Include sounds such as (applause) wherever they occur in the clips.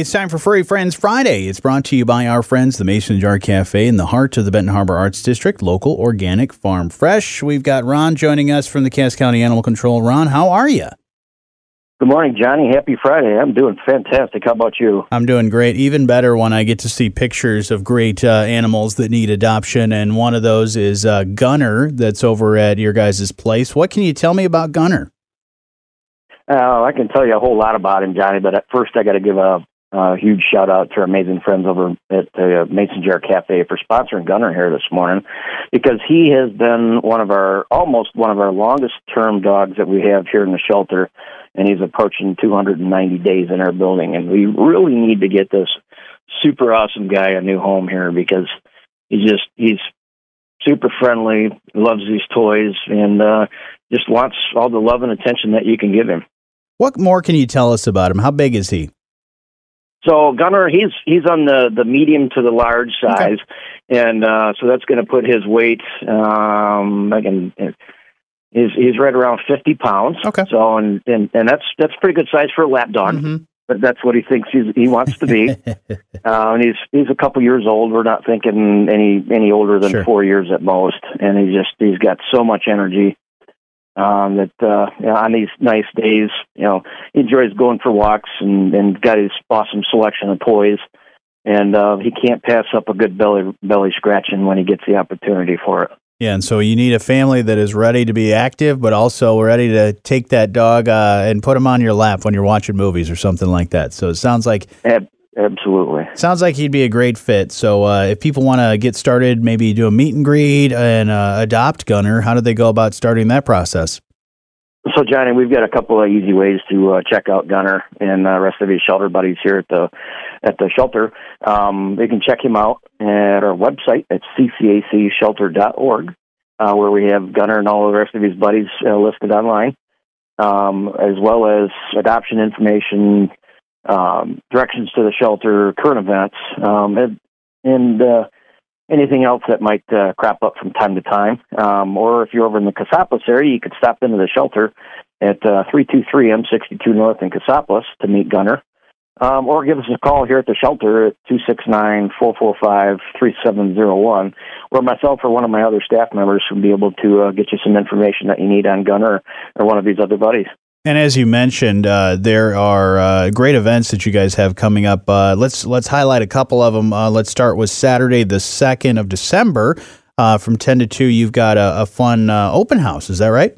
It's time for Furry Friends Friday. It's brought to you by our friends, the Mason Jar Cafe in the heart of the Benton Harbor Arts District, local organic farm fresh. We've got Ron joining us from the Cass County Animal Control. Ron, how are you? Good morning, Johnny. Happy Friday. I'm doing fantastic. How about you? I'm doing great. Even better when I get to see pictures of great uh, animals that need adoption. And one of those is uh, Gunner, that's over at your guys' place. What can you tell me about Gunner? Uh, I can tell you a whole lot about him, Johnny, but at first I got to give a uh, huge shout out to our amazing friends over at the Mason Jar Cafe for sponsoring Gunner here this morning, because he has been one of our almost one of our longest term dogs that we have here in the shelter, and he's approaching 290 days in our building, and we really need to get this super awesome guy a new home here because he's just he's super friendly, loves these toys, and uh, just wants all the love and attention that you can give him. What more can you tell us about him? How big is he? So Gunner, he's he's on the the medium to the large size, okay. and uh, so that's going to put his weight. Um, I can. He's he's right around fifty pounds. Okay. So and and, and that's that's pretty good size for a lap dog. Mm-hmm. But that's what he thinks he's, he wants to be. (laughs) uh, and he's he's a couple years old. We're not thinking any any older than Sure. four years at most. And he just he's got so much energy um, that uh, you know, on these nice days, you know, he enjoys going for walks and, and got his awesome selection of toys. And uh, he can't pass up a good belly belly scratching when he gets the opportunity for it. Yeah, and so you need a family that is ready to be active, but also ready to take that dog uh, and put him on your lap when you're watching movies or something like that. So it sounds like absolutely. sounds like he'd be a great fit. So uh, if people want to get started, maybe do a meet and greet and uh, adopt Gunner, how do they go about starting that process? So, Johnny, we've got a couple of easy ways to uh, check out Gunner and the rest of his shelter buddies here at the at the shelter. Um, they can check him out at our website at ccacshelter.org, uh, where we have Gunner and all the rest of his buddies uh, listed online, um, as well as adoption information, um, directions to the shelter, current events, um, and, and uh, anything else that might uh, crop up from time to time. Um, or if you're over in the Cassopolis area, you could stop into the shelter at uh, 323 M62 North in Cassopolis to meet Gunner. Um, or give us a call here at the shelter at 269 445 3701, where myself or one of my other staff members will be able to uh, get you some information that you need on Gunner or one of these other buddies. And as you mentioned, uh, there are uh, great events that you guys have coming up. Uh, let's let's highlight a couple of them. Uh, let's start with Saturday, the second of December, uh, from ten to two. You've got a, a fun uh, open house. Is that right?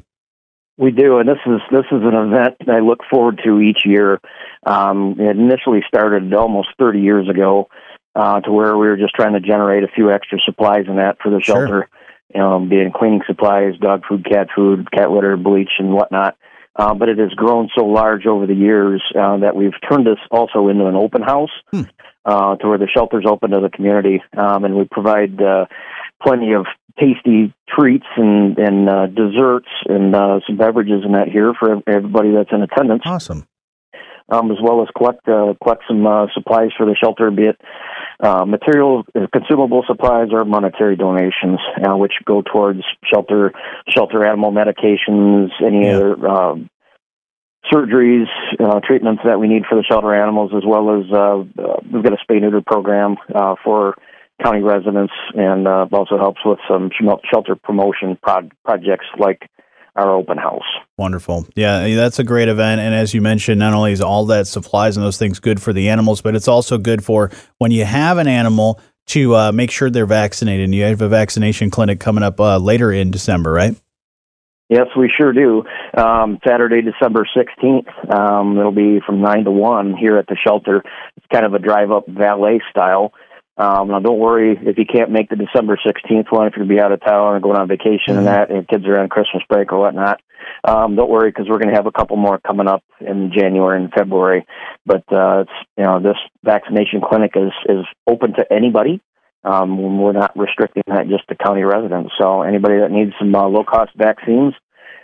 We do, and this is this is an event I look forward to each year. Um, it initially started almost 30 years ago, uh, to where we were just trying to generate a few extra supplies and that for the shelter, you know, being cleaning supplies, dog food, cat food, cat litter, bleach, and whatnot. Uh, but it has grown so large over the years uh, that we've turned this also into an open house, Hmm. uh, to where the shelter's open to the community, um, and we provide uh, plenty of tasty treats and and uh, desserts and uh, some beverages and that here for everybody that's in attendance, Awesome. um, as well as collect uh, collect some uh, supplies for the shelter, be it uh, material, uh, consumable supplies, or monetary donations, uh, which go towards shelter shelter animal medications, any Yeah. other. Um, Surgeries, uh, treatments that we need for the shelter animals, as well as uh, uh, we've got a spay neuter program uh, for county residents, and uh, also helps with some shelter promotion pro- projects like our open house. Wonderful. Yeah, that's a great event. And as you mentioned, not only is all that supplies and those things good for the animals, but it's also good for when you have an animal to uh, make sure they're vaccinated. And you have a vaccination clinic coming up uh, later in December, right? Yes, we sure do. Um, Saturday, December 16th, um, it'll be from 9 to 1 here at the shelter. It's kind of a drive up valet style. Um, now, don't worry if you can't make the December 16th one, if you're going to be out of town or going on vacation and that, and kids are on Christmas break or whatnot. Um, don't worry because we're going to have a couple more coming up in January and February. But uh, it's you know this vaccination clinic is is open to anybody. Um, we're not restricting that just to county residents. So anybody that needs some uh, low cost vaccines,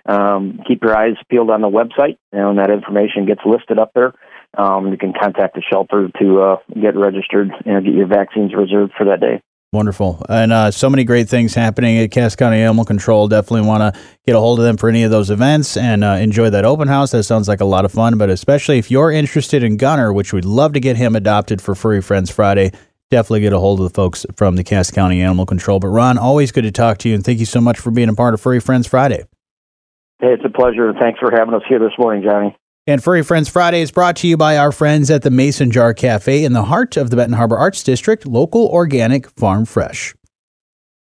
um, keep your eyes peeled on the website, and that information gets listed up there. Um, you can contact the shelter to uh, get registered and get your vaccines reserved for that day. Wonderful. And uh, so many great things happening at Cass County Animal Control. Definitely want to get a hold of them for any of those events and uh, enjoy that open house. That sounds like a lot of fun. But especially if you're interested in Gunner, which we'd love to get him adopted for Furry Friends Friday, definitely get a hold of the folks from the Cass County Animal Control. But Ron, always good to talk to you. And thank you so much for being a part of Furry Friends Friday. Hey, it's a pleasure. Thanks for having us here this morning, Johnny. And Furry Friends Friday is brought to you by our friends at the Mason Jar Cafe in the heart of the Benton Harbor Arts District, local, organic, farm fresh.